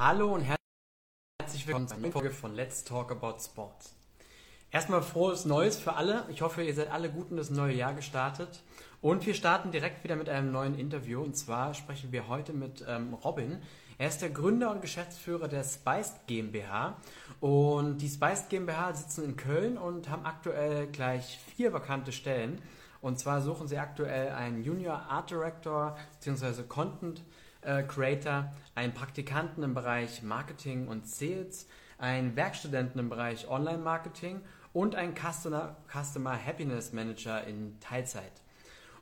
Hallo und herzlich willkommen zu einer Folge von Let's Talk About Sports. Erstmal frohes Neues für alle. Ich hoffe, ihr seid alle gut in das neue Jahr gestartet. Und wir starten direkt wieder mit einem neuen Interview. Und zwar sprechen wir heute mit ähm, Robin. Er ist der Gründer und Geschäftsführer der Spiced GmbH. Und die Spiced GmbH sitzen in Köln und haben aktuell gleich vier vakante Stellen. Und zwar suchen sie aktuell einen Junior Art Director bzw. Content äh, Creator, einen Praktikanten im Bereich Marketing und Sales, einen Werkstudenten im Bereich Online-Marketing und einen Customer, Customer Happiness Manager in Teilzeit.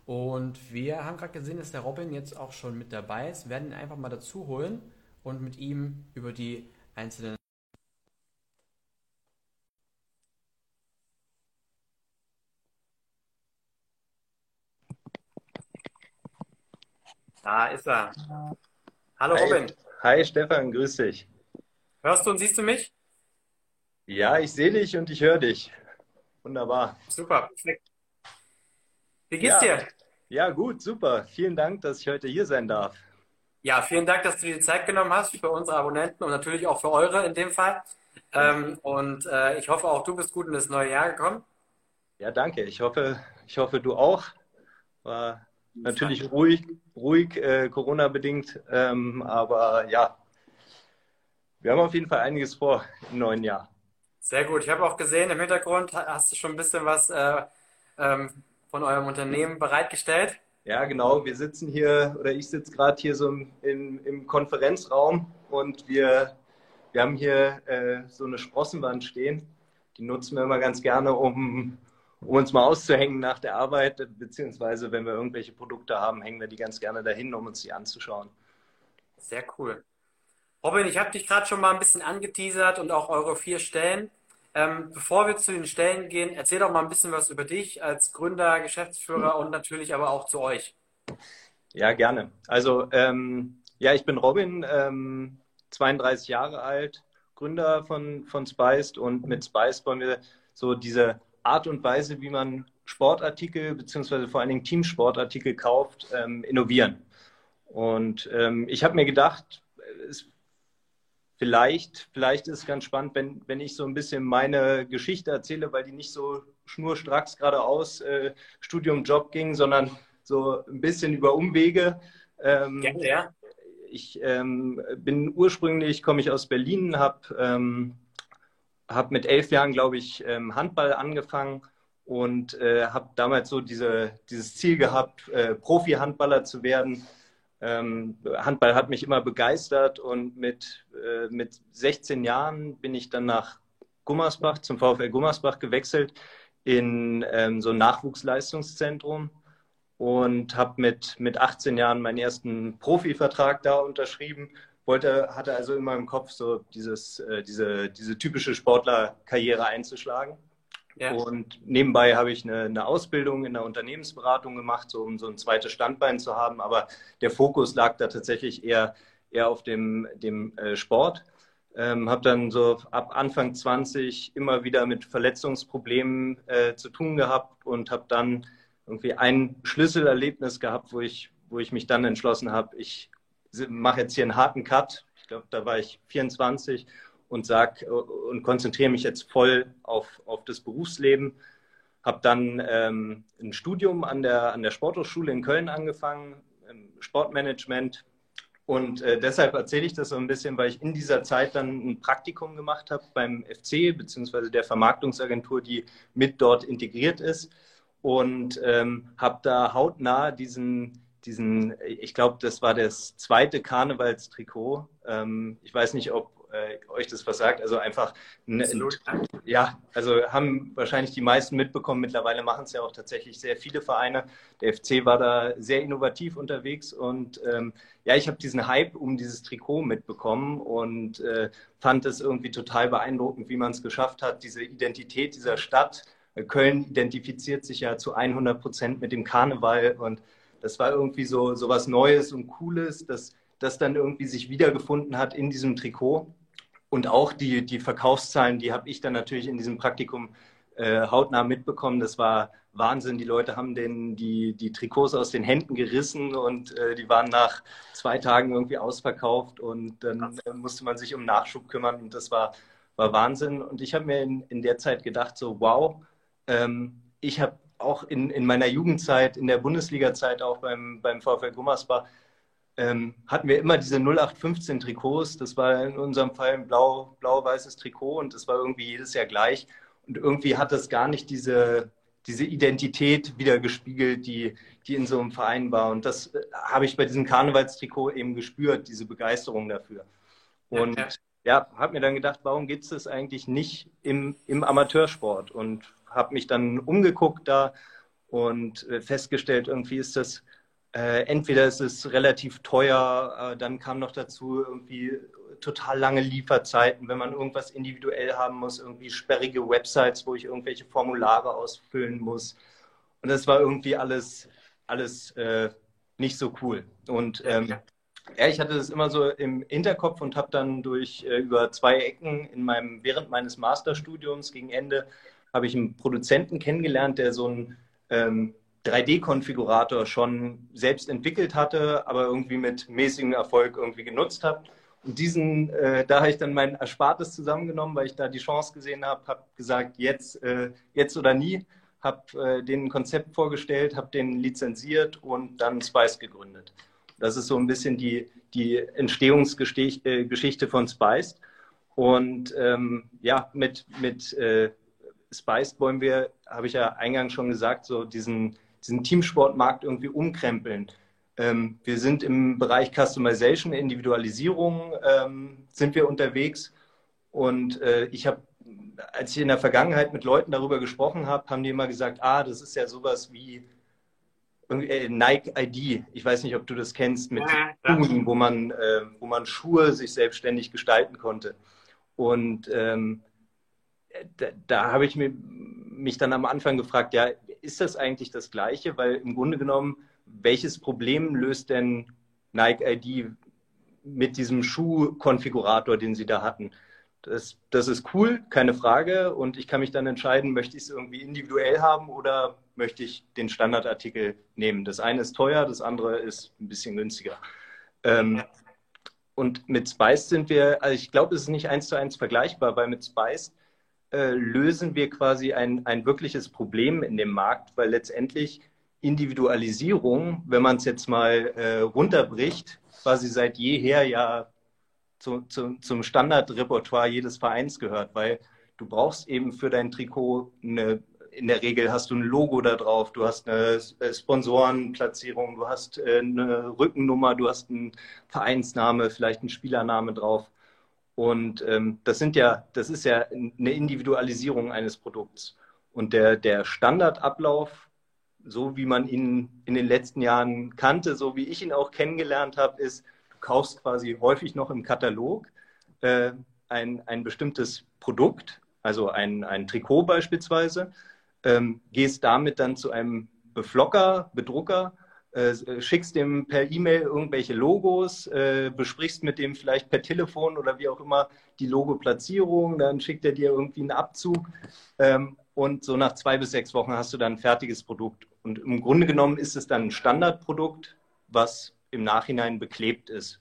Und wir haben gerade gesehen, dass der Robin jetzt auch schon mit dabei ist. Wir werden ihn einfach mal dazu holen und mit ihm über die einzelnen Da ist er. Hallo Hi. Robin. Hi Stefan, grüß dich. Hörst du und siehst du mich? Ja, ich sehe dich und ich höre dich. Wunderbar. Super, perfekt. Wie geht's Ja. dir? Ja, gut, super. Vielen Dank, dass ich heute hier sein darf. Ja, vielen Dank, dass du dir die Zeit genommen hast für unsere Abonnenten und natürlich auch für eure in dem Fall. Ähm, und äh, ich hoffe auch, du bist gut in das neue Jahr gekommen. Ja, danke. Ich hoffe, ich hoffe, du auch. War natürlich ruhig, ruhig, äh, Corona-bedingt. Ähm, aber ja, wir haben auf jeden Fall einiges vor im neuen Jahr. Sehr gut. Ich habe auch gesehen, im Hintergrund hast du schon ein bisschen was äh, ähm, von eurem Unternehmen bereitgestellt. Ja, genau. Wir sitzen hier, oder ich sitze gerade hier so im, im, im Konferenzraum und wir, wir haben hier äh, so eine Sprossenwand stehen. Die nutzen wir immer ganz gerne, um, um uns mal auszuhängen nach der Arbeit, beziehungsweise wenn wir irgendwelche Produkte haben, hängen wir die ganz gerne dahin, um uns die anzuschauen. Sehr cool. Robin, ich habe dich gerade schon mal ein bisschen angeteasert und auch eure vier Stellen. Ähm, bevor wir zu den Stellen gehen, erzähl doch mal ein bisschen was über dich als Gründer, Geschäftsführer und natürlich aber auch zu euch. Ja, gerne. Also, ähm, ja, ich bin Robin, ähm, 32 Jahre alt, Gründer von, von Spiced und mit Spiced wollen wir so diese Art und Weise, wie man Sportartikel beziehungsweise vor allen Dingen Teamsportartikel kauft, ähm, innovieren. Und ähm, ich habe mir gedacht, es, vielleicht, vielleicht ist es ganz spannend, wenn, wenn ich so ein bisschen meine Geschichte erzähle, weil die nicht so schnurstracks geradeaus äh, Studium, Job ging, sondern so ein bisschen über Umwege. Ähm, Gerne, ja. ich ähm, bin ursprünglich, komme ich aus Berlin, habe ähm, hab mit elf Jahren, glaube ich, ähm, Handball angefangen und äh, habe damals so diese, dieses Ziel gehabt, äh, Profi-Handballer zu werden. Ähm, Handball hat mich immer begeistert und mit, äh, mit 16 Jahren bin ich dann nach Gummersbach, zum VfL Gummersbach gewechselt in ähm, so ein Nachwuchsleistungszentrum und habe mit, mit 18 Jahren meinen ersten Profivertrag da unterschrieben. Wollte, hatte also immer im Kopf so dieses, äh, diese, diese typische Sportlerkarriere einzuschlagen. Ja. Und nebenbei habe ich eine, eine Ausbildung in der Unternehmensberatung gemacht, so um so ein zweites Standbein zu haben. Aber der Fokus lag da tatsächlich eher, eher auf dem, dem äh, Sport. Ähm, habe dann so ab Anfang 20 immer wieder mit Verletzungsproblemen äh, zu tun gehabt und habe dann irgendwie ein Schlüsselerlebnis gehabt, wo ich, wo ich mich dann entschlossen habe, ich mache jetzt hier einen harten Cut. Ich glaube, da war ich 24 und sag und konzentriere mich jetzt voll auf, auf das Berufsleben. Habe dann ähm, ein Studium an der, an der Sporthochschule in Köln angefangen, im Sportmanagement. Und äh, deshalb erzähle ich das so ein bisschen, weil ich in dieser Zeit dann ein Praktikum gemacht habe beim FC, beziehungsweise der Vermarktungsagentur, die mit dort integriert ist. Und ähm, habe da hautnah diesen, diesen ich glaube, das war das zweite Karnevalstrikot. Ähm, ich weiß nicht, ob äh, euch das was sagt. Also einfach, ein, ein, ja, also haben wahrscheinlich die meisten mitbekommen. Mittlerweile machen es ja auch tatsächlich sehr viele Vereine. Der FC war da sehr innovativ unterwegs und ähm, ja, ich habe diesen Hype um dieses Trikot mitbekommen und äh, fand es irgendwie total beeindruckend, wie man es geschafft hat, diese Identität dieser Stadt. Köln identifiziert sich ja zu 100 Prozent mit dem Karneval und das war irgendwie so, so was Neues und Cooles, das, das dann irgendwie sich wiedergefunden hat in diesem Trikot. Und auch die, die Verkaufszahlen, die habe ich dann natürlich in diesem Praktikum äh, hautnah mitbekommen. Das war Wahnsinn. Die Leute haben den, die, die Trikots aus den Händen gerissen und äh, die waren nach zwei Tagen irgendwie ausverkauft und dann äh, musste man sich um Nachschub kümmern und das war, war Wahnsinn. Und ich habe mir in, in der Zeit gedacht, so wow, ähm, ich habe auch in, in meiner Jugendzeit, in der Bundesliga-Zeit auch beim, beim VfL Gummersbach, ähm, hatten wir immer diese 0815 Trikots. Das war in unserem Fall ein blau, blau-weißes Trikot und das war irgendwie jedes Jahr gleich. Und irgendwie hat das gar nicht diese, diese Identität wieder gespiegelt, die, die in so einem Verein war. Und das äh, habe ich bei diesem Karnevalstrikot eben gespürt, diese Begeisterung dafür. Und ja, ja habe mir dann gedacht, warum gibt es das eigentlich nicht im, im Amateursport? Und habe mich dann umgeguckt da und äh, festgestellt, irgendwie ist das, äh, entweder ist es relativ teuer, äh, dann kam noch dazu irgendwie total lange Lieferzeiten, wenn man irgendwas individuell haben muss, irgendwie sperrige Websites, wo ich irgendwelche Formulare ausfüllen muss. Und das war irgendwie alles, alles äh, nicht so cool. Und ähm, ja, ich hatte das immer so im Hinterkopf und habe dann durch äh, über zwei Ecken in meinem während meines Masterstudiums gegen Ende habe ich einen Produzenten kennengelernt, der so einen ähm, 3D-Konfigurator schon selbst entwickelt hatte, aber irgendwie mit mäßigem Erfolg irgendwie genutzt hat. Und diesen, äh, da habe ich dann mein Erspartes zusammengenommen, weil ich da die Chance gesehen habe, habe gesagt, jetzt, äh, jetzt oder nie, habe äh, den Konzept vorgestellt, habe den lizenziert und dann Spice gegründet. Das ist so ein bisschen die, die Entstehungsgeschichte von Spice. Und ähm, ja, mit, mit äh, Spice wollen wir, habe ich ja eingangs schon gesagt, so diesen, diesen Teamsportmarkt irgendwie umkrempeln. Ähm, wir sind im Bereich Customization, Individualisierung ähm, sind wir unterwegs. Und äh, ich habe, als ich in der Vergangenheit mit Leuten darüber gesprochen habe, haben die immer gesagt, ah, das ist ja sowas wie äh, Nike ID. Ich weiß nicht, ob du das kennst, mit Schuhen, wo man, äh, wo man Schuhe sich selbstständig gestalten konnte. Und ähm, da, da habe ich mir, mich dann am Anfang gefragt, ja, ist das eigentlich das Gleiche? Weil im Grunde genommen welches Problem löst denn Nike ID mit diesem Schuhkonfigurator, den Sie da hatten? Das, das ist cool, keine Frage. Und ich kann mich dann entscheiden, möchte ich es irgendwie individuell haben oder möchte ich den Standardartikel nehmen. Das eine ist teuer, das andere ist ein bisschen günstiger. Ähm, und mit Spice sind wir, also ich glaube, es ist nicht eins zu eins vergleichbar, weil mit Spice äh, lösen wir quasi ein, ein wirkliches Problem in dem Markt, weil letztendlich Individualisierung, wenn man es jetzt mal äh, runterbricht, quasi seit jeher ja zu, zu, zum Standardrepertoire jedes Vereins gehört, weil du brauchst eben für dein Trikot eine, in der Regel hast du ein Logo da drauf, du hast eine äh, Sponsorenplatzierung, du hast äh, eine Rückennummer, du hast einen Vereinsname, vielleicht einen Spielername drauf. Und ähm, das sind ja, das ist ja eine Individualisierung eines Produkts. Und der, der Standardablauf so wie man ihn in den letzten Jahren kannte, so wie ich ihn auch kennengelernt habe, ist, du kaufst quasi häufig noch im Katalog äh, ein, ein bestimmtes Produkt, also ein, ein Trikot beispielsweise, ähm, gehst damit dann zu einem Beflocker, Bedrucker, äh, schickst dem per E-Mail irgendwelche Logos, äh, besprichst mit dem vielleicht per Telefon oder wie auch immer die Logoplatzierung, dann schickt er dir irgendwie einen Abzug ähm, und so nach zwei bis sechs Wochen hast du dann ein fertiges Produkt. Und im Grunde genommen ist es dann ein Standardprodukt, was im Nachhinein beklebt ist.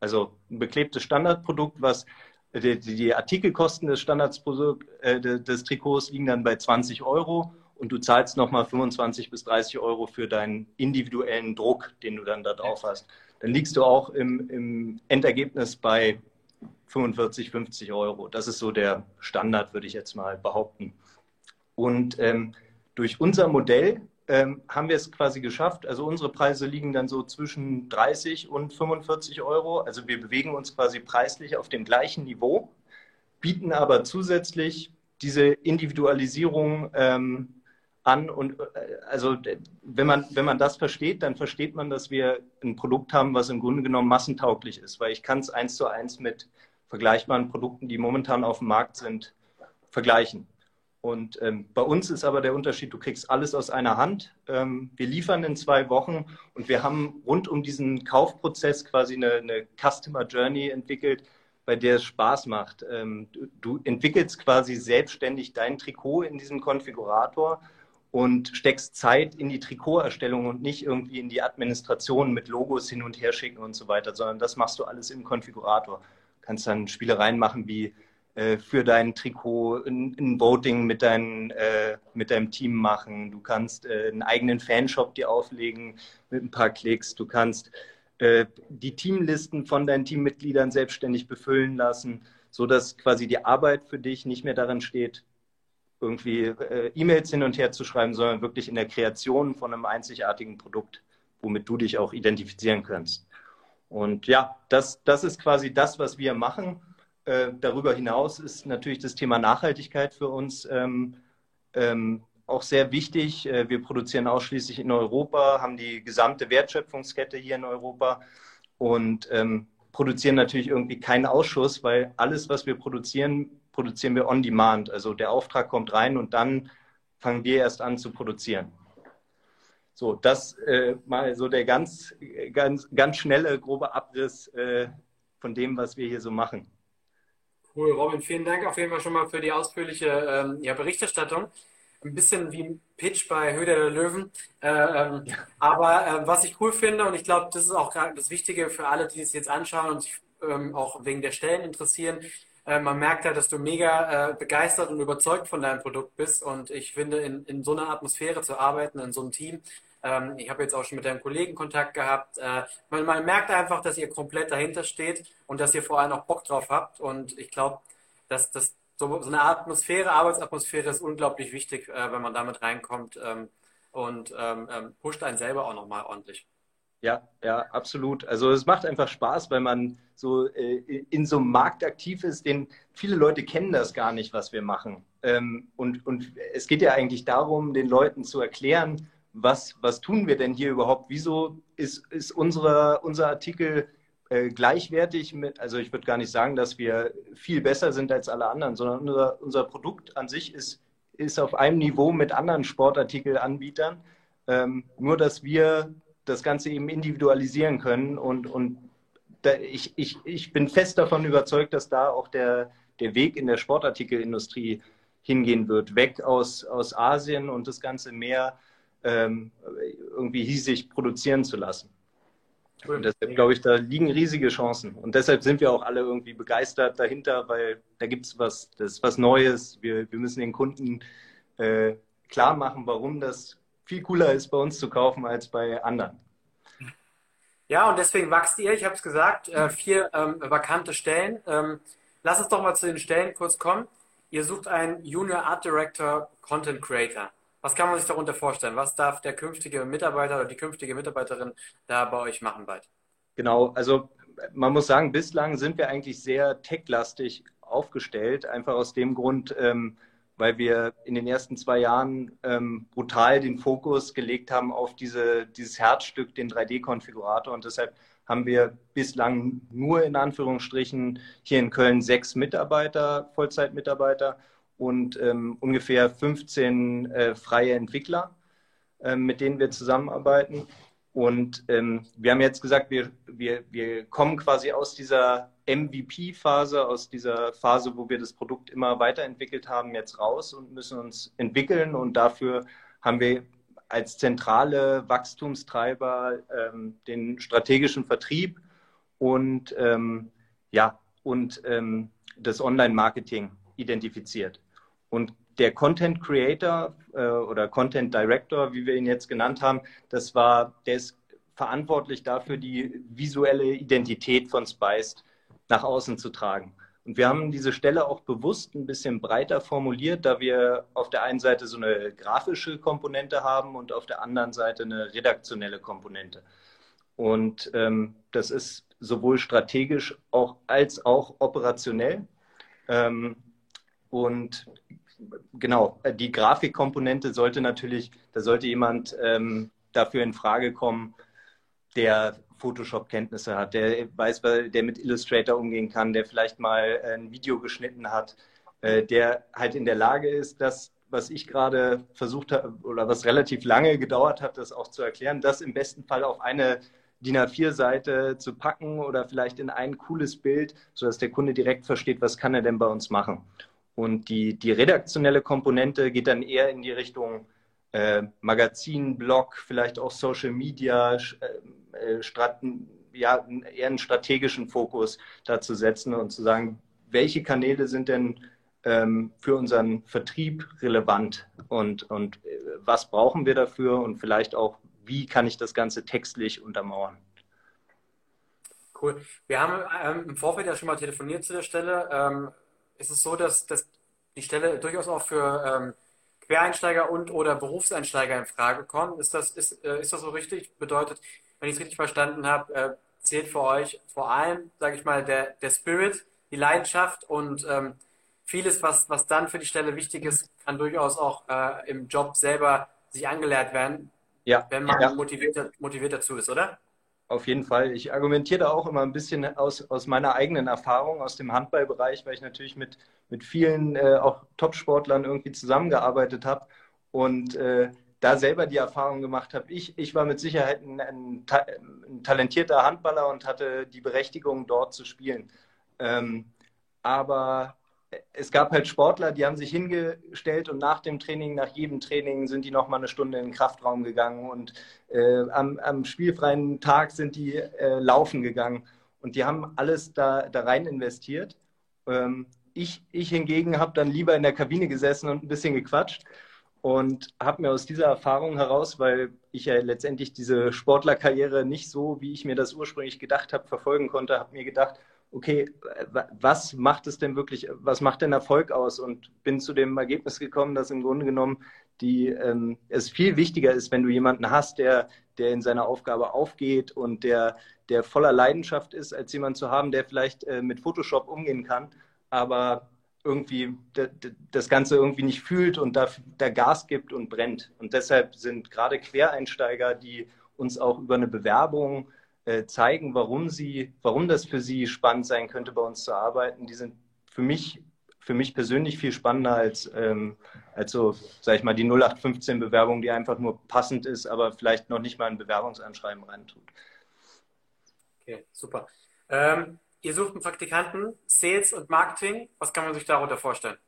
Also ein beklebtes Standardprodukt, was die, die Artikelkosten des Standardsprodukt, äh, des Trikots liegen dann bei 20 Euro und du zahlst nochmal 25 bis 30 Euro für deinen individuellen Druck, den du dann da drauf hast. Dann liegst du auch im, im Endergebnis bei 45, 50 Euro. Das ist so der Standard, würde ich jetzt mal behaupten. Und ähm, durch unser Modell ähm, haben wir es quasi geschafft. Also unsere Preise liegen dann so zwischen 30 und 45 Euro. Also wir bewegen uns quasi preislich auf dem gleichen Niveau, bieten aber zusätzlich diese Individualisierung ähm, an. Und äh, also wenn man, wenn man das versteht, dann versteht man, dass wir ein Produkt haben, was im Grunde genommen massentauglich ist, weil ich kann es eins zu eins mit vergleichbaren Produkten, die momentan auf dem Markt sind, vergleichen. Und ähm, bei uns ist aber der Unterschied, du kriegst alles aus einer Hand. Ähm, wir liefern in zwei Wochen und wir haben rund um diesen Kaufprozess quasi eine, eine Customer Journey entwickelt, bei der es Spaß macht. Ähm, du, du entwickelst quasi selbstständig dein Trikot in diesem Konfigurator und steckst Zeit in die Trikoterstellung und nicht irgendwie in die Administration mit Logos hin und her schicken und so weiter, sondern das machst du alles im Konfigurator. Du kannst dann Spielereien machen wie äh, für dein Trikot ein, ein Voting mit, dein, äh, mit deinem Team machen. Du kannst äh, einen eigenen Fanshop dir auflegen mit ein paar Klicks. Du kannst äh, die Teamlisten von deinen Teammitgliedern selbstständig befüllen lassen, sodass quasi die Arbeit für dich nicht mehr darin steht, irgendwie äh, E-Mails hin und her zu schreiben, sondern wirklich in der Kreation von einem einzigartigen Produkt, womit du dich auch identifizieren kannst. Und ja, das, das ist quasi das, was wir machen. Äh, darüber hinaus ist natürlich das Thema Nachhaltigkeit für uns ähm, ähm, auch sehr wichtig. Äh, wir produzieren ausschließlich in Europa, haben die gesamte Wertschöpfungskette hier in Europa und ähm, produzieren natürlich irgendwie keinen Ausschuss, weil alles, was wir produzieren, produzieren wir on demand. Also der Auftrag kommt rein und dann fangen wir erst an zu produzieren. So, das äh, mal so der ganz, ganz, ganz schnelle, grobe Abriss äh, von dem, was wir hier so machen. Cool, Robin, vielen Dank auf jeden Fall schon mal für die ausführliche ähm, ja, Berichterstattung ein bisschen wie ein Pitch bei Höhle der Löwen. Äh, ähm, aber äh, was ich cool finde, und ich glaube, das ist auch das Wichtige für alle, die es jetzt anschauen und sich ähm, auch wegen der Stellen interessieren, äh, man merkt ja, dass du mega äh, begeistert und überzeugt von deinem Produkt bist. Und ich finde, in, in so einer Atmosphäre zu arbeiten, in so einem Team, ähm, ich habe jetzt auch schon mit deinem Kollegen Kontakt gehabt, äh, man, man merkt einfach, dass ihr komplett dahinter steht und dass ihr vor allem auch Bock drauf habt. Und ich glaube, dass das so, so eine Atmosphäre, Arbeitsatmosphäre ist unglaublich wichtig, äh, wenn man damit reinkommt ähm, und ähm, ähm, pusht einen selber auch nochmal ordentlich. Ja, ja, absolut. Also es macht einfach Spaß, weil man so äh, in so einem Markt aktiv ist, den viele Leute kennen das gar nicht, was wir machen. Ähm, und, und es geht ja eigentlich darum, den Leuten zu erklären, was, was tun wir denn hier überhaupt? Wieso ist, ist unsere, unser Artikel äh, gleichwertig mit, also ich würde gar nicht sagen, dass wir viel besser sind als alle anderen, sondern unser, unser Produkt an sich ist, ist auf einem Niveau mit anderen Sportartikelanbietern. Ähm, nur, dass wir das Ganze eben individualisieren können und, und da, ich, ich, ich bin fest davon überzeugt, dass da auch der, der Weg in der Sportartikelindustrie hingehen wird, weg aus, aus Asien und das Ganze mehr ähm, irgendwie hiesig produzieren zu lassen. Und deshalb glaube ich, da liegen riesige Chancen. Und deshalb sind wir auch alle irgendwie begeistert dahinter, weil da gibt es was, das ist was Neues. Wir, wir müssen den Kunden äh, klar machen, warum das viel cooler ist, bei uns zu kaufen als bei anderen. Ja, und deswegen wächst ihr, ich habe es gesagt, äh, vier ähm, vakante Stellen. Ähm, lass uns doch mal zu den Stellen kurz kommen. Ihr sucht einen Junior Art Director Content Creator. Was kann man sich darunter vorstellen? Was darf der künftige Mitarbeiter oder die künftige Mitarbeiterin da bei euch machen bald? Genau, also man muss sagen, bislang sind wir eigentlich sehr techlastig aufgestellt, einfach aus dem Grund, ähm, weil wir in den ersten zwei Jahren ähm, brutal den Fokus gelegt haben auf diese, dieses Herzstück, den 3D-Konfigurator. Und deshalb haben wir bislang nur in Anführungsstrichen hier in Köln sechs Mitarbeiter, Vollzeitmitarbeiter und ähm, ungefähr 15 äh, freie Entwickler, äh, mit denen wir zusammenarbeiten. Und ähm, wir haben jetzt gesagt, wir, wir, wir kommen quasi aus dieser MVP-Phase, aus dieser Phase, wo wir das Produkt immer weiterentwickelt haben, jetzt raus und müssen uns entwickeln. Und dafür haben wir als zentrale Wachstumstreiber ähm, den strategischen Vertrieb und, ähm, ja, und ähm, das Online-Marketing identifiziert. Und der Content Creator äh, oder Content Director, wie wir ihn jetzt genannt haben, das war, der ist verantwortlich dafür, die visuelle Identität von Spiced nach außen zu tragen. Und wir haben diese Stelle auch bewusst ein bisschen breiter formuliert, da wir auf der einen Seite so eine grafische Komponente haben und auf der anderen Seite eine redaktionelle Komponente. Und ähm, das ist sowohl strategisch auch, als auch operationell. Ähm, und genau, die Grafikkomponente sollte natürlich, da sollte jemand ähm, dafür in Frage kommen, der Photoshop-Kenntnisse hat, der weiß, der mit Illustrator umgehen kann, der vielleicht mal ein Video geschnitten hat, äh, der halt in der Lage ist, das, was ich gerade versucht habe oder was relativ lange gedauert hat, das auch zu erklären, das im besten Fall auf eine DIN A4-Seite zu packen oder vielleicht in ein cooles Bild, sodass der Kunde direkt versteht, was kann er denn bei uns machen. Und die, die redaktionelle Komponente geht dann eher in die Richtung äh, Magazin, Blog, vielleicht auch Social Media, äh, äh, ja, eher einen strategischen Fokus da zu setzen und zu sagen, welche Kanäle sind denn ähm, für unseren Vertrieb relevant und, und äh, was brauchen wir dafür und vielleicht auch, wie kann ich das Ganze textlich untermauern. Cool. Wir haben ähm, im Vorfeld ja schon mal telefoniert zu der Stelle. Ähm, ist es so, dass, dass die Stelle durchaus auch für Quereinsteiger und oder Berufseinsteiger in Frage kommt? Ist das, ist, äh, ist das so richtig? Bedeutet, wenn ich es richtig verstanden habe, äh, zählt für euch vor allem, sage ich mal, der, der Spirit, die Leidenschaft und ähm, vieles, was, was dann für die Stelle wichtig ist, kann durchaus auch äh, im Job selber sich angelehrt werden, ja. wenn man ja. motiviert, motiviert dazu ist, oder? Auf jeden Fall. Ich argumentiere da auch immer ein bisschen aus, aus meiner eigenen Erfahrung aus dem Handballbereich, weil ich natürlich mit, mit vielen äh, auch Top-Sportlern irgendwie zusammengearbeitet habe und äh, da selber die Erfahrung gemacht habe. Ich, ich war mit Sicherheit ein, ein, ein, talentierter Handballer und hatte die Berechtigung, dort zu spielen. Ähm, aber es gab halt Sportler, die haben sich hingestellt und nach dem Training, nach jedem Training sind die nochmal eine Stunde in den Kraftraum gegangen und äh, am, am, spielfreien Tag sind die äh, laufen gegangen und die haben alles da, da rein investiert. Ähm, ich, ich hingegen habe dann lieber in der Kabine gesessen und ein bisschen gequatscht und habe mir aus dieser Erfahrung heraus, weil ich ja letztendlich diese Sportlerkarriere nicht so, wie ich mir das ursprünglich gedacht habe, verfolgen konnte, habe mir gedacht, okay, was macht es denn wirklich, was macht denn Erfolg aus? Und bin zu dem Ergebnis gekommen, dass im Grunde genommen die, ähm, es viel wichtiger ist, wenn du jemanden hast, der, der in seiner Aufgabe aufgeht und der, der voller Leidenschaft ist, als jemand zu haben, der vielleicht äh, mit Photoshop umgehen kann, aber irgendwie das Ganze irgendwie nicht fühlt und da, da Gas gibt und brennt. Und deshalb sind gerade Quereinsteiger, die uns auch über eine Bewerbung äh, zeigen, warum sie, warum das für sie spannend sein könnte, bei uns zu arbeiten. Die sind für mich, für mich persönlich viel spannender als, ähm, als so, sag ich mal, die 0815-Bewerbung, die einfach nur passend ist, aber vielleicht noch nicht mal ein Bewerbungsanschreiben reintut. Okay, super. Ähm, ihr sucht einen Praktikanten, Sales und Marketing. Was kann man sich darunter vorstellen?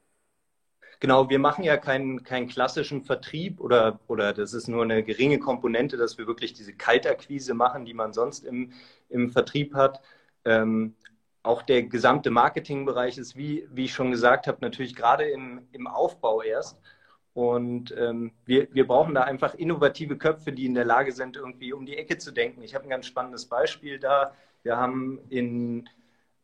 Genau, wir machen ja keinen, keinen klassischen Vertrieb oder, oder das ist nur eine geringe Komponente, dass wir wirklich diese Kaltakquise machen, die man sonst im, im Vertrieb hat. Ähm, auch der gesamte Marketingbereich ist, wie, wie ich schon gesagt habe, natürlich gerade im, im Aufbau erst. Und ähm, wir, wir brauchen da einfach innovative Köpfe, die in der Lage sind, irgendwie um die Ecke zu denken. Ich habe ein ganz spannendes Beispiel da. Wir haben in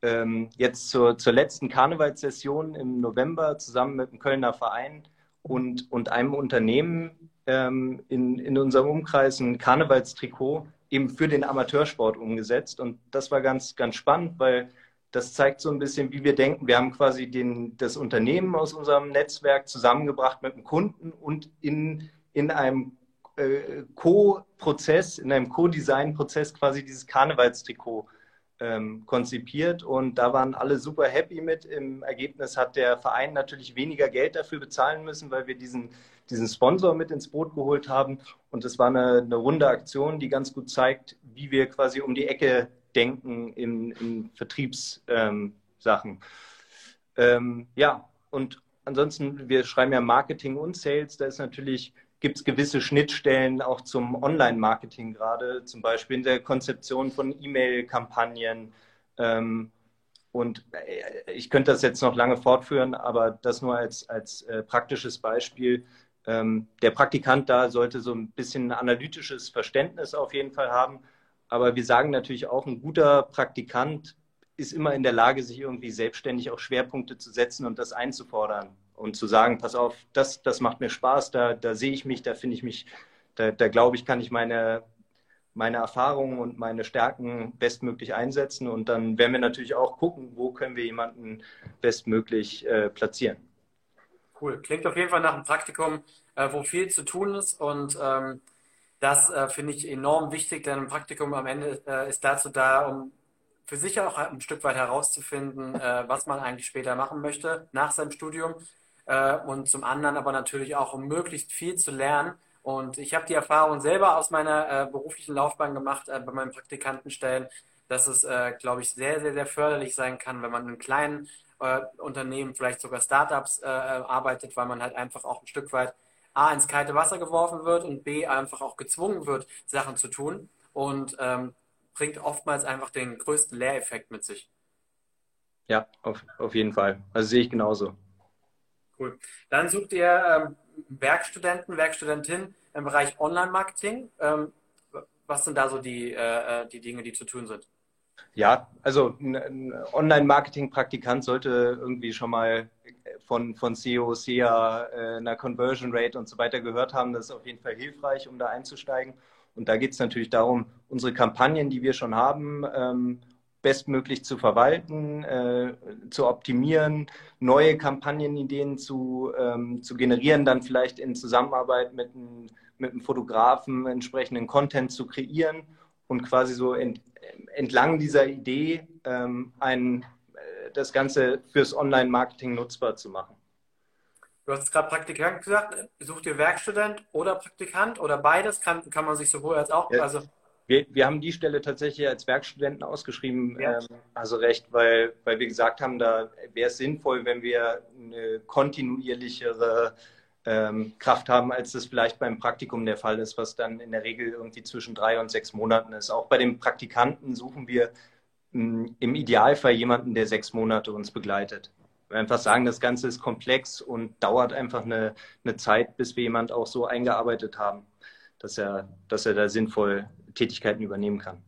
ähm, jetzt zur, zur letzten Karnevalssession im November zusammen mit dem Kölner Verein und, und einem Unternehmen ähm, in, in unserem Umkreis ein Karnevalstrikot eben für den Amateursport umgesetzt. Und das war ganz, ganz spannend, weil das zeigt so ein bisschen, wie wir denken. Wir haben quasi den, das Unternehmen aus unserem Netzwerk zusammengebracht mit dem Kunden und in, in einem äh, Co-Prozess, in einem Co-Design-Prozess quasi dieses Karnevalstrikot ähm, konzipiert und da waren alle super happy mit. Im Ergebnis hat der Verein natürlich weniger Geld dafür bezahlen müssen, weil wir diesen, diesen Sponsor mit ins Boot geholt haben. Und es war eine, eine runde Aktion, die ganz gut zeigt, wie wir quasi um die Ecke denken in, in Vertriebssachen. Ähm, ähm, ja, und ansonsten, wir schreiben ja Marketing und Sales. Da ist natürlich gibt es gewisse Schnittstellen auch zum Online-Marketing gerade, zum Beispiel in der Konzeption von E-Mail-Kampagnen. Ähm, und äh, ich könnte das jetzt noch lange fortführen, aber das nur als, als äh, praktisches Beispiel. Ähm, der Praktikant da sollte so ein bisschen analytisches Verständnis auf jeden Fall haben. Aber wir sagen natürlich auch, ein guter Praktikant ist immer in der Lage, sich irgendwie selbstständig auch Schwerpunkte zu setzen und das einzufordern und zu sagen, pass auf, das, das macht mir Spaß, da, da sehe ich mich, da finde ich mich, da, da glaube ich, kann ich meine, meine Erfahrungen und meine Stärken bestmöglich einsetzen. Und dann werden wir natürlich auch gucken, wo können wir jemanden bestmöglich äh, platzieren. Cool, klingt auf jeden Fall nach einem Praktikum, äh, wo viel zu tun ist. Und ähm, das äh, finde ich enorm wichtig, denn ein Praktikum am Ende äh, ist dazu da, um für sich auch ein Stück weit herauszufinden, äh, was man eigentlich später machen möchte nach seinem Studium äh, und zum anderen aber natürlich auch, um möglichst viel zu lernen, Und ich habe die Erfahrung selber aus meiner äh, beruflichen Laufbahn gemacht, äh, bei meinen Praktikantenstellen, dass es, äh, glaube ich, sehr, sehr, sehr förderlich sein kann, wenn man in kleinen äh, Unternehmen, vielleicht sogar Startups äh, arbeitet, weil man halt einfach auch ein Stück weit A ins kalte Wasser geworfen wird und B einfach auch gezwungen wird, Sachen zu tun und ähm, bringt oftmals einfach den größten Lehreffekt mit sich. Ja, auf, auf jeden Fall. Also sehe ich genauso. Cool. Dann sucht ihr ähm, Werkstudenten, Werkstudentin im Bereich Online-Marketing. Ähm, was sind da so die, äh, äh die Dinge, die zu tun sind? Ja, also ein Online-Marketing-Praktikant sollte irgendwie schon mal von, von SEO, SEA, äh, einer Conversion Rate und so weiter gehört haben. Das ist auf jeden Fall hilfreich, um da einzusteigen. Und da geht es natürlich darum, unsere Kampagnen, die wir schon haben, ähm, bestmöglich zu verwalten, äh, zu optimieren, neue Kampagnenideen zu, ähm, zu generieren, dann vielleicht in Zusammenarbeit mit, ein, mit einem Fotografen entsprechenden Content zu kreieren und quasi so ent, entlang dieser Idee ähm, ein, äh, das Ganze fürs Online-Marketing nutzbar zu machen. Du hast gerade Praktikant gesagt, sucht ihr Werkstudent oder Praktikant oder beides? Kann, kann man sich sowohl als auch, ja. also wir, wir haben die Stelle tatsächlich als Werkstudenten ausgeschrieben, ja. ähm, also recht, weil, weil wir gesagt haben, da wäre es sinnvoll, wenn wir eine kontinuierlichere ähm, Kraft haben, als das vielleicht beim Praktikum der Fall ist, was dann in der Regel irgendwie zwischen drei und sechs Monaten ist. Auch bei den Praktikanten suchen wir mh, hm, im Idealfall jemanden, der sechs Monate uns begleitet. Wir einfach sagen, das Ganze ist komplex und dauert einfach eine, eine Zeit, bis wir jemand auch so eingearbeitet haben, dass er, dass er da sinnvoll Tätigkeiten übernehmen kann.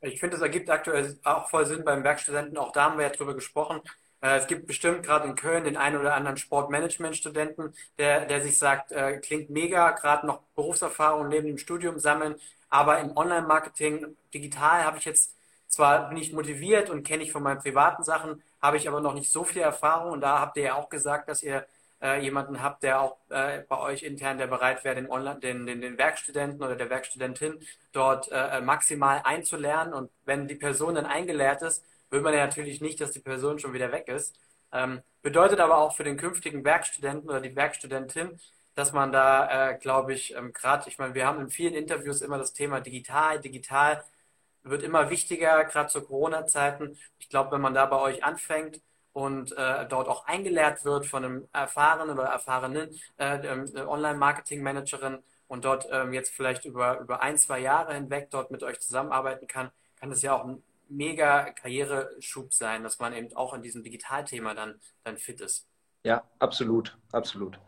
Ich finde, es ergibt aktuell auch voll Sinn beim Werkstudenten. Auch da haben wir ja drüber gesprochen. Äh, es gibt bestimmt gerade in Köln den einen oder anderen Sportmanagement-Studenten, der, der sich sagt, äh, klingt mega, gerade noch Berufserfahrung neben dem Studium sammeln, aber im Online-Marketing digital habe ich jetzt zwar bin ich motiviert und kenne ich von meinen privaten Sachen, habe ich aber noch nicht so viel Erfahrung und da habt ihr ja auch gesagt, dass ihr äh, jemanden habt, der auch äh, bei euch intern, der bereit wäre, den, Online, den, den, den Werkstudenten oder der Werkstudentin dort äh, maximal einzulernen. Und wenn die Person dann eingelehrt ist, will man ja natürlich nicht, dass die Person schon wieder weg ist. Ähm, bedeutet aber auch für den künftigen Werkstudenten oder die Werkstudentin, dass man da, äh, glaube ich, ähm, gerade, ich meine, wir haben in vielen Interviews immer das Thema digital, digital wird immer wichtiger, gerade zu Corona-Zeiten. Ich glaube, wenn man da bei euch anfängt, und äh, dort auch eingelehrt wird von einem erfahrenen oder erfahrenen äh, ähm, Online-Marketing-Managerin und dort ähm, jetzt vielleicht über, über ein, zwei Jahre hinweg dort mit euch zusammenarbeiten kann, kann das ja auch ein mega Karriereschub sein, dass man eben auch in diesem Digitalthema dann, dann fit ist. Ja, absolut, absolut.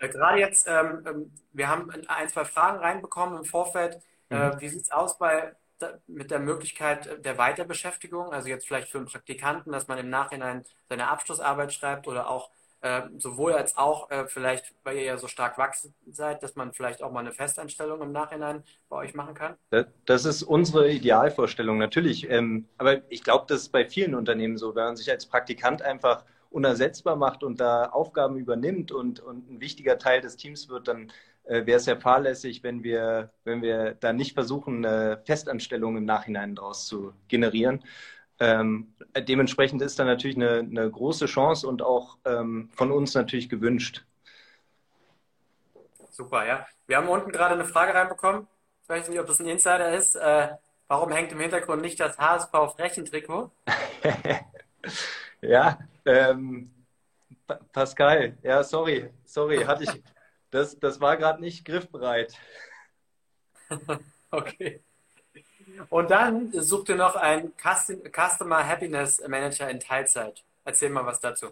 Äh, gerade jetzt, ähm, ähm wir haben ein, zwei Fragen reinbekommen im Vorfeld. Äh, mhm. wie sieht es aus bei mit der Möglichkeit der Weiterbeschäftigung, also jetzt vielleicht für einen Praktikanten, dass man im Nachhinein seine Abschlussarbeit schreibt oder auch äh, sowohl als auch äh, vielleicht, weil ihr ja so stark wachsen seid, dass man vielleicht auch mal eine Festeinstellung im Nachhinein bei euch machen kann? Das ist unsere Idealvorstellung, natürlich. Ähm, aber ich glaube, das ist bei vielen Unternehmen so, wenn man sich als Praktikant einfach unersetzbar macht und da Aufgaben übernimmt und, und ein wichtiger Teil des Teams wird, dann äh, wäre es ja fahrlässig, wenn wir, wenn wir da nicht versuchen, eine Festanstellung im Nachhinein daraus zu generieren. Ähm, dementsprechend ist da natürlich eine, eine große Chance und auch ähm, von uns natürlich gewünscht. Super, ja. Wir haben unten gerade eine Frage reinbekommen. Ich weiß nicht, ob das ein Insider ist. Äh, warum hängt im Hintergrund nicht das HSV Frechentrikot? ja, ähm, Pascal, ja, sorry, sorry, hatte ich, das, das war gerade nicht griffbereit. okay. Und dann sucht ihr noch einen Customer Happiness Manager in Teilzeit. Erzähl mal was dazu.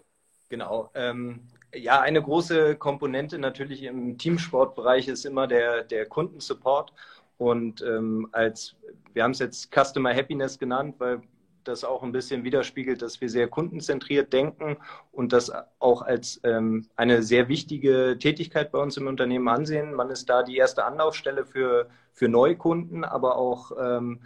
Genau. Ähm, ja, eine große Komponente natürlich im Teamsportbereich ist immer der, der Kundensupport. Und ähm, als wir haben es jetzt Customer Happiness genannt, weil das auch ein bisschen widerspiegelt, dass wir sehr kundenzentriert denken und das auch als ähm, eine sehr wichtige Tätigkeit bei uns im Unternehmen ansehen. Man ist da die erste Anlaufstelle für, für Neukunden, aber auch ähm,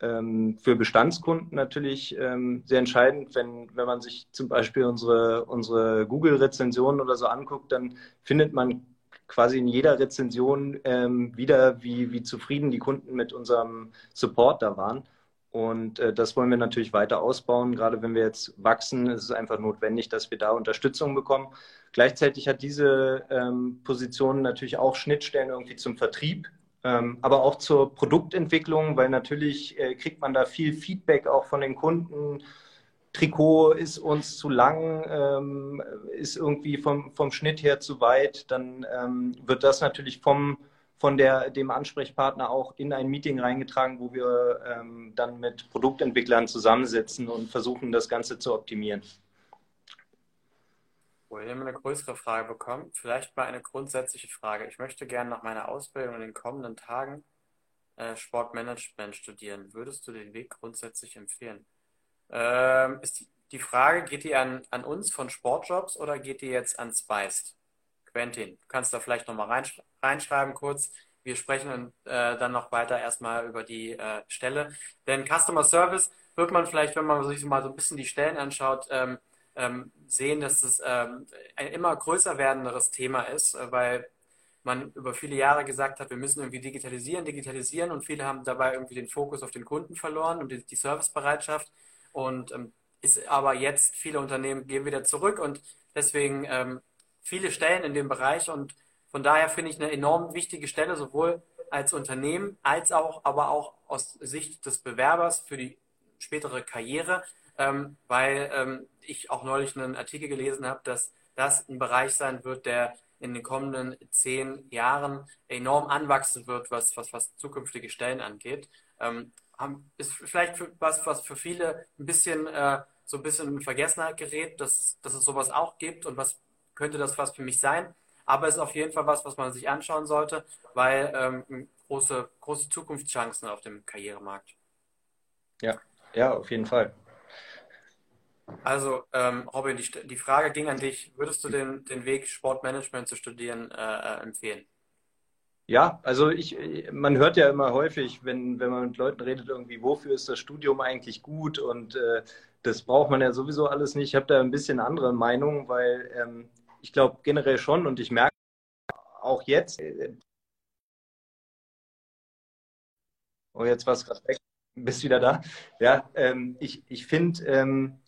ähm, für Bestandskunden natürlich ähm, sehr entscheidend. Wenn, wenn man sich zum Beispiel unsere, unsere Google-Rezensionen oder so anguckt, dann findet man quasi in jeder Rezension ähm, wieder, wie, wie zufrieden die Kunden mit unserem Support da waren. Und äh, das wollen wir natürlich weiter ausbauen. Gerade wenn wir jetzt wachsen, ist es einfach notwendig, dass wir da Unterstützung bekommen. Gleichzeitig hat diese ähm, Position natürlich auch Schnittstellen irgendwie zum Vertrieb, ähm, aber auch zur Produktentwicklung, weil natürlich äh, kriegt man da viel Feedback auch von den Kunden. Trikot ist uns zu lang, ähm, ist irgendwie vom, vom Schnitt her zu weit, dann ähm, wird das natürlich vom von der, dem Ansprechpartner auch in ein Meeting reingetragen, wo wir ähm, dann mit Produktentwicklern zusammensitzen und versuchen, das Ganze zu optimieren. Wir haben eine größere Frage bekommen. Vielleicht mal eine grundsätzliche Frage. Ich möchte gerne nach meiner Ausbildung in den kommenden Tagen äh, Sportmanagement studieren. Würdest du den Weg grundsätzlich empfehlen? Ähm, ist die, die Frage, geht die an, an uns von Sportjobs oder geht die jetzt an Spiced? Quentin, du kannst da vielleicht nochmal reinsch reinschreiben kurz. Wir sprechen äh, dann noch weiter erstmal über die äh, Stelle. Denn Customer Service wird man vielleicht, wenn man sich mal so ein bisschen die Stellen anschaut, ähm, ähm, sehen, dass es ähm, ein immer größer werdenderes Thema ist, äh, weil man über viele Jahre gesagt hat, wir müssen irgendwie digitalisieren, digitalisieren und viele haben dabei irgendwie den Fokus auf den Kunden verloren und die, die Servicebereitschaft und ähm, ist aber jetzt viele Unternehmen gehen wieder zurück und deswegen ähm, viele Stellen in dem Bereich und von daher finde ich eine enorm wichtige Stelle, sowohl als Unternehmen als auch, aber auch aus Sicht des Bewerbers für die spätere Karriere, ähm, weil ähm, ich auch neulich einen Artikel gelesen habe, dass das ein Bereich sein wird, der in den kommenden zehn Jahren enorm anwachsen wird, was, was, was zukünftige Stellen angeht. Ähm, ist vielleicht was, was für viele ein bisschen äh, so ein bisschen in Vergessenheit gerät, dass, dass es sowas auch gibt und was könnte das was für mich sein. Aber es ist auf jeden Fall was, was man sich anschauen sollte, weil ähm, große, große Zukunftschancen auf dem Karrieremarkt. Ja, ja, auf jeden Fall. Also, ähm, Robin, die, die Frage ging an dich. Würdest du den, den Weg Sportmanagement zu studieren äh, äh empfehlen? Ja, also ich, man hört ja immer häufig, wenn, wenn man mit Leuten redet, irgendwie, wofür ist das Studium eigentlich gut? Und äh, das braucht man ja sowieso alles nicht. Ich habe da ein bisschen andere Meinung, weil ähm, ich glaube generell schon und ich merke auch jetzt. Äh, oh, jetzt war es gerade weg. Bist wieder da? Ja, ähm, ich, ich finde, ähm,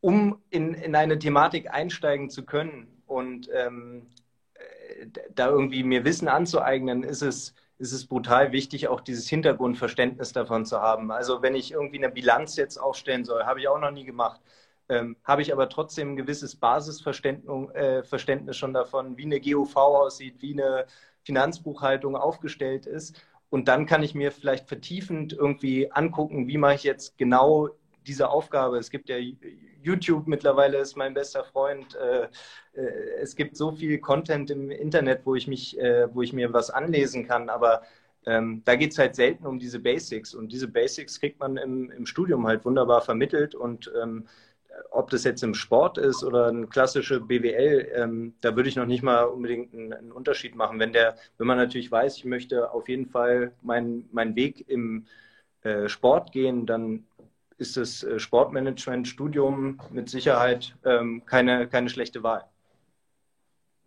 um in, in eine Thematik einsteigen zu können und ähm, äh, da irgendwie mir Wissen anzueignen, ist es, ist es brutal wichtig, auch dieses Hintergrundverständnis davon zu haben. Also wenn ich irgendwie eine Bilanz jetzt aufstellen soll, habe ich auch noch nie gemacht ähm, habe ich aber trotzdem ein gewisses Basisverständnis äh, schon davon, wie eine GOV aussieht, wie eine Finanzbuchhaltung aufgestellt ist. Und dann kann ich mir vielleicht vertiefend irgendwie angucken, wie mache ich jetzt genau diese Aufgabe. Es gibt ja YouTube mittlerweile ist mein bester Freund. Äh, äh, es gibt so viel Content im Internet, wo ich mich, äh, wo ich mir was anlesen kann, aber ähm, da geht es halt selten um diese Basics. Und diese Basics kriegt man im, im Studium halt wunderbar vermittelt. Und ähm, ob das jetzt im Sport ist oder eine klassische BWL, ähm, da würde ich noch nicht mal unbedingt einen, einen, Unterschied machen. Wenn der, wenn man natürlich weiß, ich möchte auf jeden Fall meinen mein Weg im äh, Sport gehen, dann ist das äh, Sportmanagement-Studium mit Sicherheit ähm, keine, keine schlechte Wahl.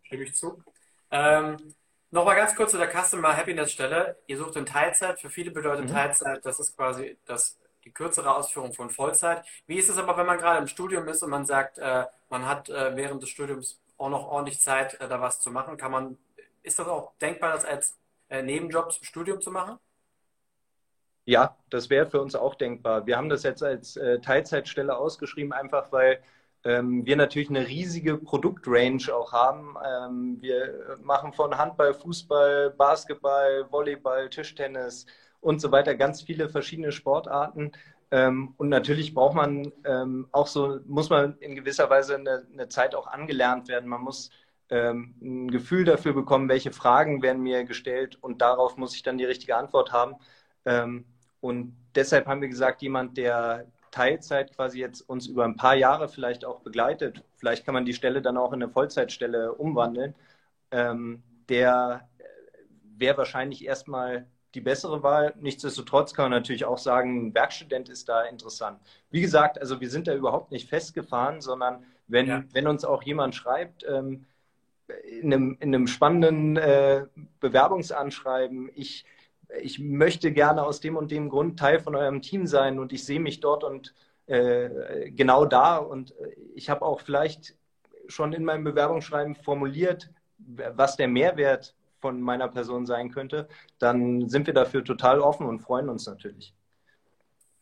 Stimme ich zu. Ähm, Nochmal ganz kurz zu der Customer Happiness Stelle. Ihr sucht in Teilzeit. Für viele bedeutet mhm. Teilzeit, das ist quasi das die kürzere Ausführung von Vollzeit. Wie ist es aber, wenn man gerade im Studium ist und man sagt, äh, man hat äh, während des Studiums auch noch ordentlich Zeit, äh, da was zu machen? Kann man, ist das auch denkbar, das als äh, Nebenjob zum Studium zu machen? Ja, das wäre für uns auch denkbar. Wir haben das jetzt als äh, Teilzeitstelle ausgeschrieben, einfach weil ähm, wir natürlich eine riesige Produktrange auch haben. Ähm, wir machen von Handball, Fußball, Basketball, Volleyball, Tischtennis, und so weiter, ganz viele verschiedene Sportarten. Ähm, und natürlich braucht man ähm, auch so, muss man in gewisser Weise eine, eine Zeit auch angelernt werden. Man muss ähm, ein Gefühl dafür bekommen, welche Fragen werden mir gestellt und darauf muss ich dann die richtige Antwort haben. Ähm, und deshalb haben wir gesagt, jemand, der Teilzeit quasi jetzt uns über ein paar Jahre vielleicht auch begleitet, vielleicht kann man die Stelle dann auch in eine Vollzeitstelle umwandeln, ähm, der wäre wahrscheinlich erstmal die bessere Wahl. Nichtsdestotrotz kann man natürlich auch sagen, ein Werkstudent ist da interessant. Wie gesagt, also wir sind da überhaupt nicht festgefahren, sondern wenn, ja. wenn uns auch jemand schreibt, ähm, in, einem, in einem spannenden äh, Bewerbungsanschreiben, ich ich möchte gerne aus dem und dem Grund Teil von eurem Team sein und ich sehe mich dort und äh, genau da und ich habe auch vielleicht schon in meinem Bewerbungsschreiben formuliert, was der Mehrwert von meiner Person sein könnte, dann sind wir dafür total offen und freuen uns natürlich.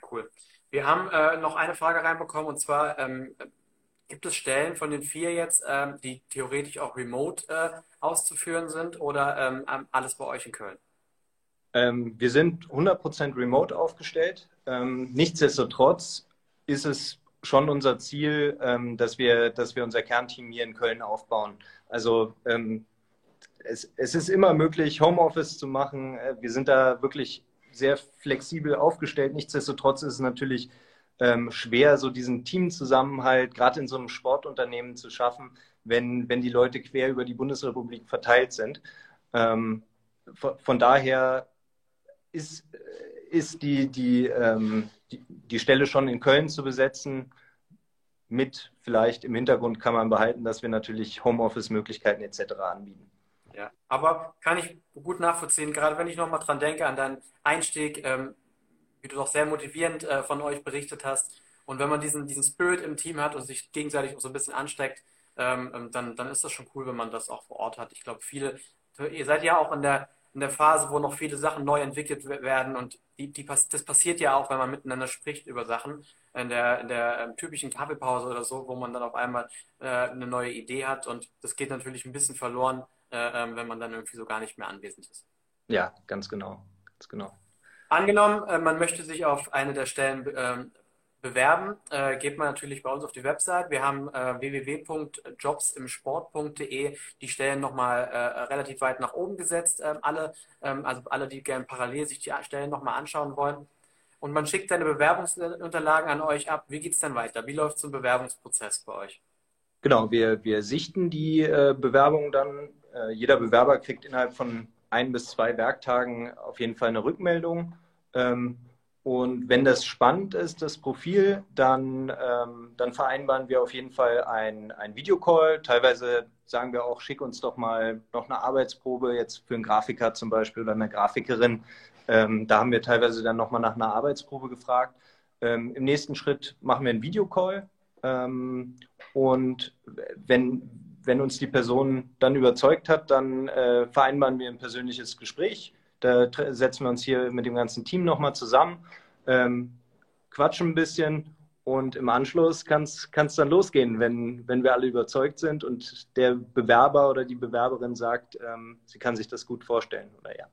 Cool. Wir haben äh, noch eine Frage reinbekommen und zwar ähm, gibt es Stellen von den vier jetzt, ähm, die theoretisch auch remote äh, auszuführen sind oder ähm, alles bei euch in Köln? Ähm, wir sind 100% remote aufgestellt. Ähm, nichtsdestotrotz ist es schon unser Ziel, ähm, dass, wir, dass wir unser Kernteam hier in Köln aufbauen. Also es, es ist immer möglich, Homeoffice zu machen. Äh, wir sind da wirklich sehr flexibel aufgestellt. Nichtsdestotrotz ist es natürlich ähm, schwer, so diesen Teamzusammenhalt gerade in so einem Sportunternehmen zu schaffen, wenn, wenn die Leute quer über die Bundesrepublik verteilt sind. Ähm, von, daher ist, ist die, die, ähm, die, die Stelle schon in Köln zu besetzen. Mit vielleicht im Hintergrund kann man behalten, dass wir natürlich Homeoffice-Möglichkeiten etc. anbieten. Ja, aber kann ich gut nachvollziehen, gerade wenn ich nochmal dran denke an deinen Einstieg, ähm, wie du doch sehr motivierend äh, von euch berichtet hast. Und wenn man diesen, diesen Spirit im Team hat und sich gegenseitig so ein bisschen ansteckt, ähm, ähm, dann, dann ist das schon cool, wenn man das auch vor Ort hat. Ich glaube, viele, ihr seid ja auch in der, in der Phase, wo noch viele Sachen neu entwickelt werden und die, die, das passiert ja auch, wenn man miteinander spricht über Sachen in der, in der ähm, typischen Kaffeepause oder so, wo man dann auf einmal äh, eine neue Idee hat und das geht natürlich ein bisschen verloren, äh, ähm, wenn man dann irgendwie so gar nicht mehr anwesend ist. Ja, ganz genau. Ganz genau. Angenommen, äh, man möchte sich auf eine der Stellen ähm, bewerben, äh, geht man natürlich bei uns auf die Website. Wir haben äh, www.jobsimsport.de die Stellen nochmal äh, relativ weit nach oben gesetzt. Ähm, alle, ähm, also alle, die gerne parallel sich die Stellen nochmal anschauen wollen. Und man schickt seine Bewerbungsunterlagen an euch ab. Wie geht es dann weiter? Wie läuft so ein Bewerbungsprozess bei euch? Genau, wir, wir sichten die äh, Bewerbung dann äh, jeder Bewerber kriegt innerhalb von ein bis zwei Werktagen auf jeden Fall eine Rückmeldung. Ähm, und wenn das spannend ist, das Profil, dann, ähm, dann vereinbaren wir auf jeden Fall ein, ein Videocall. Teilweise sagen wir auch, schick uns doch mal noch eine Arbeitsprobe, jetzt für einen Grafiker zum Beispiel oder eine Grafikerin. Ähm, da haben wir teilweise dann nochmal nach einer Arbeitsprobe gefragt. Ähm, Im nächsten Schritt machen wir einen Videocall. Ähm, und wenn, wenn uns die Person dann überzeugt hat, dann äh, vereinbaren wir ein persönliches Gespräch. Da setzen wir uns hier mit dem ganzen Team nochmal zusammen, ähm, quatschen ein bisschen und im Anschluss kann es dann losgehen, wenn, wenn wir alle überzeugt sind und der Bewerber oder die Bewerberin sagt, ähm, sie kann sich das gut vorstellen oder ja.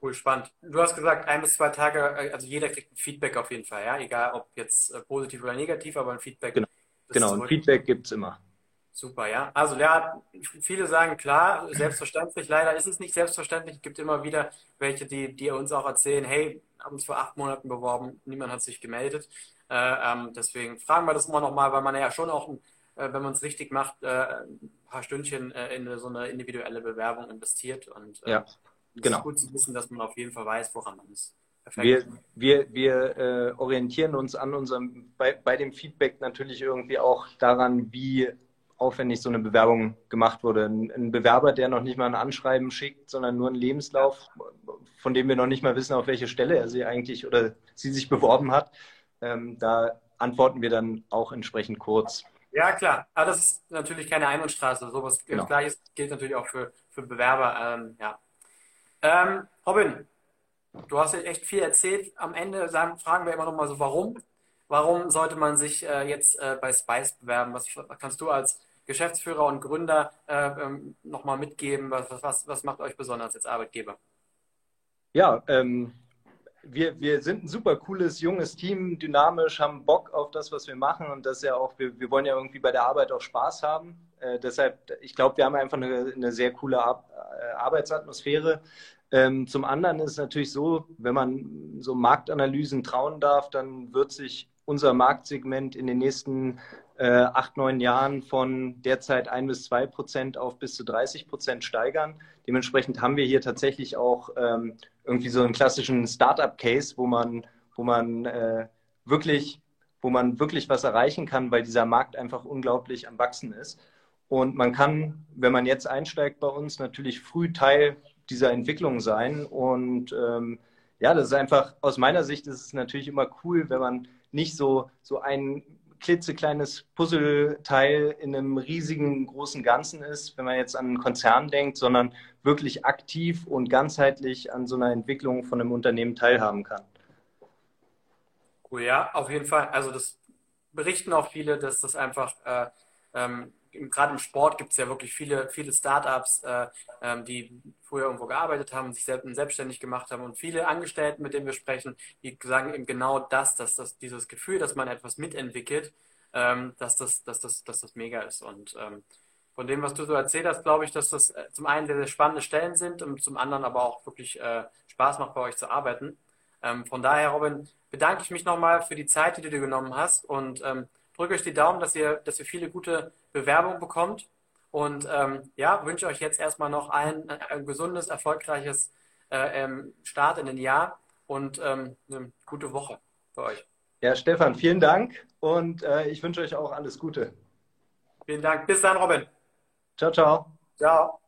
Cool, spannend. Du hast gesagt, ein bis zwei Tage, äh, also jeder kriegt ein Feedback auf jeden Fall, ja, egal ob jetzt äh, positiv oder negativ, aber ein Feedback. Genau, genau ein Feedback gibt es immer. Super, ja. Also ja, viele sagen klar, selbstverständlich. Leider ist es nicht selbstverständlich. Es gibt immer wieder welche, die, die uns auch erzählen, hey, haben uns vor acht Monaten beworben, niemand hat sich gemeldet. Äh, ähm, deswegen fragen wir das immer nochmal, weil man ja schon auch, äh, wenn man es richtig macht, äh, ein paar Stündchen äh, in so eine individuelle Bewerbung investiert. Und äh, ja, genau. ist gut zu wissen, dass man auf jeden Fall weiß, woran man ist. Perfekt. Wir, wir, wir äh, orientieren uns an unserem, bei, bei dem Feedback natürlich irgendwie auch daran, wie aufwendig so eine Bewerbung gemacht wurde. Ein, Bewerber, der noch nicht mal ein Anschreiben schickt, sondern nur einen Lebenslauf, von dem wir noch nicht mal wissen, auf welche Stelle er sie eigentlich oder sie sich beworben hat, ähm, da antworten wir dann auch entsprechend kurz. Ja, klar. Aber das ist natürlich keine Einbahnstraße. Sowas genau. Gleiches gilt natürlich auch für, für Bewerber. Ähm, ja. Ähm, Robin, du hast echt viel erzählt. Am Ende sagen, fragen wir immer noch mal so, warum? Warum sollte man sich äh, jetzt äh, bei Spice bewerben? Was kannst du als Geschäftsführer und Gründer äh, ähm, nochmal mitgeben? Was, was, was macht euch besonders als Arbeitgeber? Ja, ähm, wir, wir sind ein super cooles, junges Team, dynamisch, haben Bock auf das, was wir machen und das ja auch, wir, wir wollen ja irgendwie bei der Arbeit auch Spaß haben. Äh, deshalb, ich glaube, wir haben einfach eine, eine sehr coole Ar äh, Arbeitsatmosphäre. Ähm, zum anderen ist es natürlich so, wenn man so Marktanalysen trauen darf, dann wird sich unser Marktsegment in den nächsten äh, acht, neun Jahren von derzeit ein bis zwei Prozent auf bis zu 30 Prozent steigern. Dementsprechend haben wir hier tatsächlich auch ähm, irgendwie so einen klassischen Startup-Case, wo man, wo man äh, wirklich, wo man wirklich was erreichen kann, weil dieser Markt einfach unglaublich am Wachsen ist. Und man kann, wenn man jetzt einsteigt bei uns, natürlich früh Teil dieser Entwicklung sein. Und ähm, ja, das ist einfach, aus meiner Sicht ist es natürlich immer cool, wenn man nicht so, so ein klitzekleines Puzzleteil in einem riesigen großen Ganzen ist, wenn man jetzt an einen Konzern denkt, sondern wirklich aktiv und ganzheitlich an so einer Entwicklung von einem Unternehmen teilhaben kann. Cool, ja, auf jeden Fall. Also das berichten auch viele, dass das einfach äh, ähm, gerade im Sport gibt es ja wirklich viele, viele Startups, äh, ähm, die früher irgendwo gearbeitet haben, sich selbstständig gemacht haben und viele Angestellten, mit denen wir sprechen, die sagen eben genau das, dass das dieses Gefühl, dass man etwas mitentwickelt, ähm, dass, das, dass, das, dass das mega ist. Und ähm, von dem, was du so erzählt hast, glaube ich, dass das äh, zum einen sehr, sehr spannende Stellen sind und zum anderen aber auch wirklich äh, Spaß macht, bei euch zu arbeiten. Ähm, von daher, Robin, bedanke ich mich nochmal für die Zeit, die du dir genommen hast und ähm, drücke euch die Daumen, dass ihr, dass ihr viele gute Bewerbungen bekommt. Und ähm, ja, wünsche euch jetzt erstmal noch ein, ein gesundes, erfolgreiches äh, ähm, Start in den Jahr und ähm, eine gute Woche für euch. Ja, Stefan, vielen Dank und äh, ich wünsche euch auch alles Gute. Vielen Dank. Bis dann, Robin. Ciao, ciao. Ciao.